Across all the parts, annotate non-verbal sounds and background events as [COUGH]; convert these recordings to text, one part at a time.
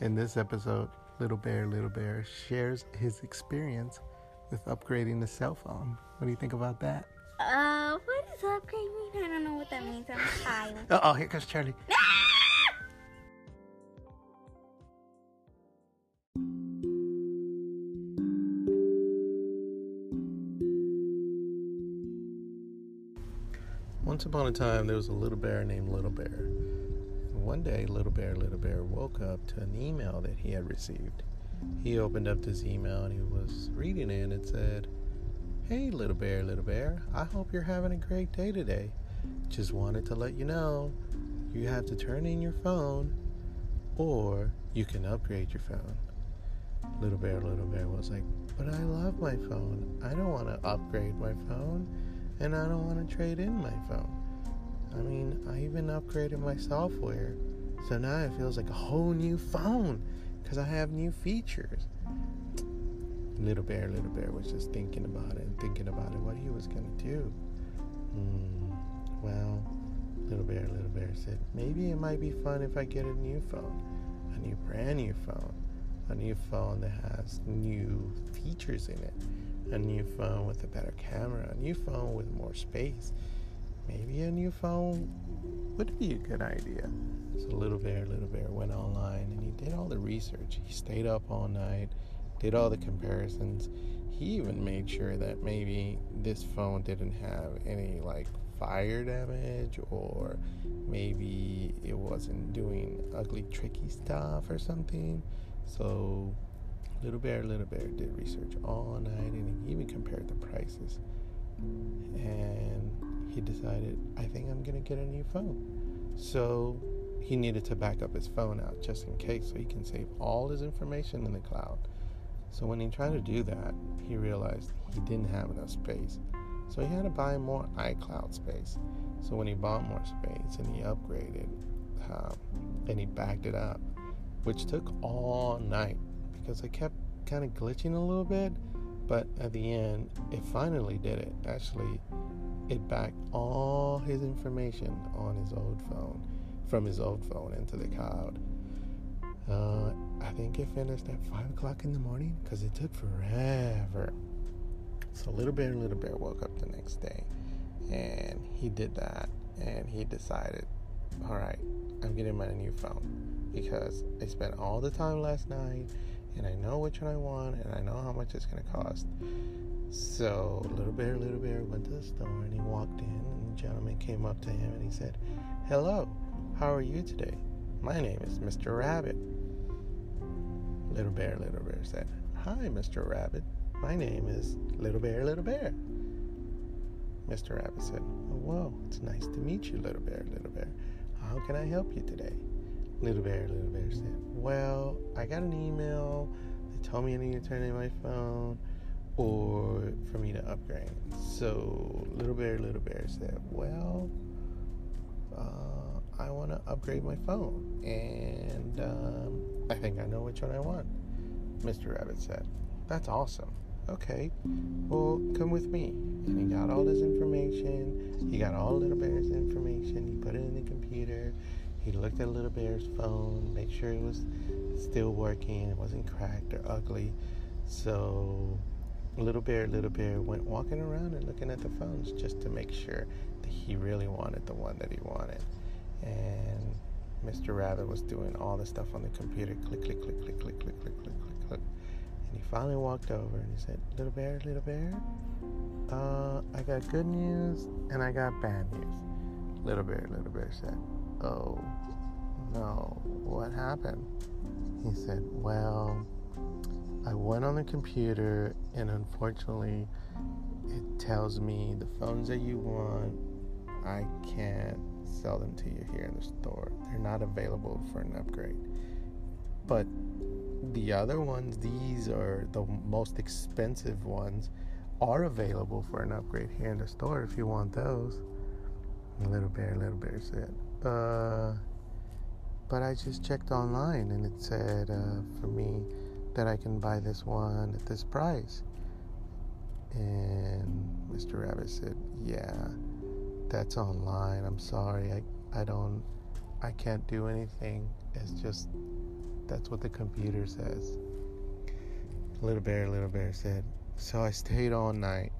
In this episode, Little Bear Little Bear shares his experience with upgrading the cell phone. What do you think about that? Uh, what does upgrade mean? I don't know what that means. I'm a child. Oh, oh here comes Charlie. [LAUGHS] Once upon a time, there was a little bear named Little Bear. One day, Little Bear Little Bear woke up to an email that he had received. He opened up this email and he was reading it and it said, Hey, Little Bear Little Bear, I hope you're having a great day today. Just wanted to let you know you have to turn in your phone or you can upgrade your phone. Little Bear Little Bear was like, But I love my phone. I don't want to upgrade my phone and I don't want to trade in my phone. I mean, I even upgraded my software, so now it feels like a whole new phone because I have new features. Little Bear, Little Bear was just thinking about it and thinking about it, what he was going to do. Mm, well, Little Bear, Little Bear said, maybe it might be fun if I get a new phone, a new brand new phone, a new phone that has new features in it a new phone with a better camera, a new phone with more space. Maybe a new phone would be a good idea. So Little Bear, Little Bear went online and he did all the research. He stayed up all night, did all the comparisons. He even made sure that maybe this phone didn't have any like fire damage or maybe it wasn't doing ugly tricky stuff or something. So Little Bear, Little Bear did research all night and he even compared the prices. And he decided, I think I'm going to get a new phone. So he needed to back up his phone out just in case so he can save all his information in the cloud. So when he tried to do that, he realized he didn't have enough space. So he had to buy more iCloud space. So when he bought more space and he upgraded um, and he backed it up, which took all night because I kept kind of glitching a little bit, but at the end, it finally did it. Actually, it backed all his information on his old phone from his old phone into the cloud. Uh, I think it finished at five o'clock in the morning because it took forever. So Little Bear, Little Bear woke up the next day, and he did that, and he decided, all right, I'm getting my new phone because I spent all the time last night and I know which one I want and I know how much it's to cost. So, Little Bear, Little Bear went to the store and he walked in, and the gentleman came up to him and he said, Hello, how are you today? My name is Mr. Rabbit. Little Bear, Little Bear said, Hi, Mr. Rabbit. My name is Little Bear, Little Bear. Mr. Rabbit said, oh, Whoa, it's nice to meet you, Little Bear, Little Bear. How can I help you today? Little Bear, Little Bear said, Well, I got an email. They told me I need to turn in my phone or for me to upgrade. So Little Bear, Little Bear said, Well, uh, I want to upgrade my phone and um, I think I know which one I want. Mr. Rabbit said, That's awesome. Okay, well, come with me. And he got all this information. He got all Little Bear's information. He put it in the computer he looked at Little Bear's phone, made sure it was still working, it wasn't cracked or ugly. So Little Bear, Little Bear went walking around and looking at the phones just to make sure that he really wanted the one that he wanted. And Mr. Rabbit was doing all the stuff on the computer click, click, click, click, click, click, click, click, click, click. And he finally walked over and he said, Little Bear, Little Bear, uh, I got good news and I got bad news. Little Bear, Little Bear said, Oh, no, what happened? He said, Well, I went on the computer and unfortunately it tells me the phones that you want, I can't sell them to you here in the store. They're not available for an upgrade. But the other ones, these are the most expensive ones, are available for an upgrade here in the store if you want those. Little Bear, Little Bear said, uh, but I just checked online and it said uh, for me that I can buy this one at this price. And Mr. Rabbit said, Yeah, that's online. I'm sorry. I, I don't, I can't do anything. It's just That's what the computer says. Little Bear, Little Bear said, So I stayed all night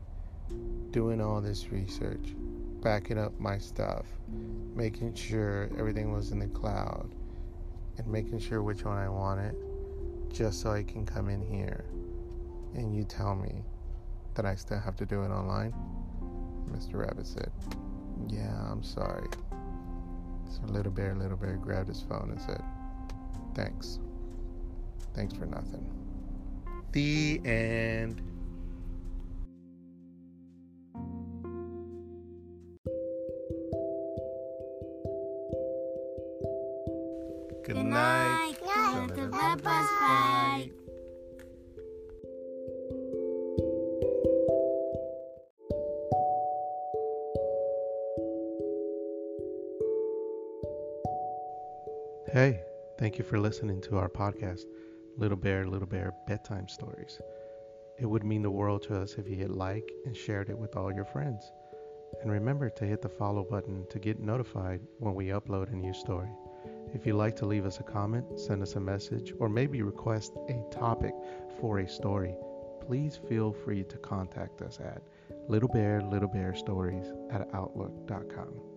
doing all this research, backing up my stuff, making sure everything was in the cloud, and making sure which one I wanted, just so I can come in here. And you tell me that I still have to do it online? Mr. Rabbit said, Yeah, I'm sorry. So Little Bear, Little Bear grabbed his phone and said, Thanks. Thanks for nothing. The end. Good night. Good night. Bye bye. Hey, thank you for listening to our podcast, Little Bear, Little Bear Bedtime Stories. It would mean the world to us if you hit like and shared it with all your friends. And remember to hit the follow button to get notified when we upload a new story. If you'd like to leave us a comment, send us a message, or maybe request a topic for a story, please feel free to contact us at Little Bear, Little Bear Stories at Outlook.com.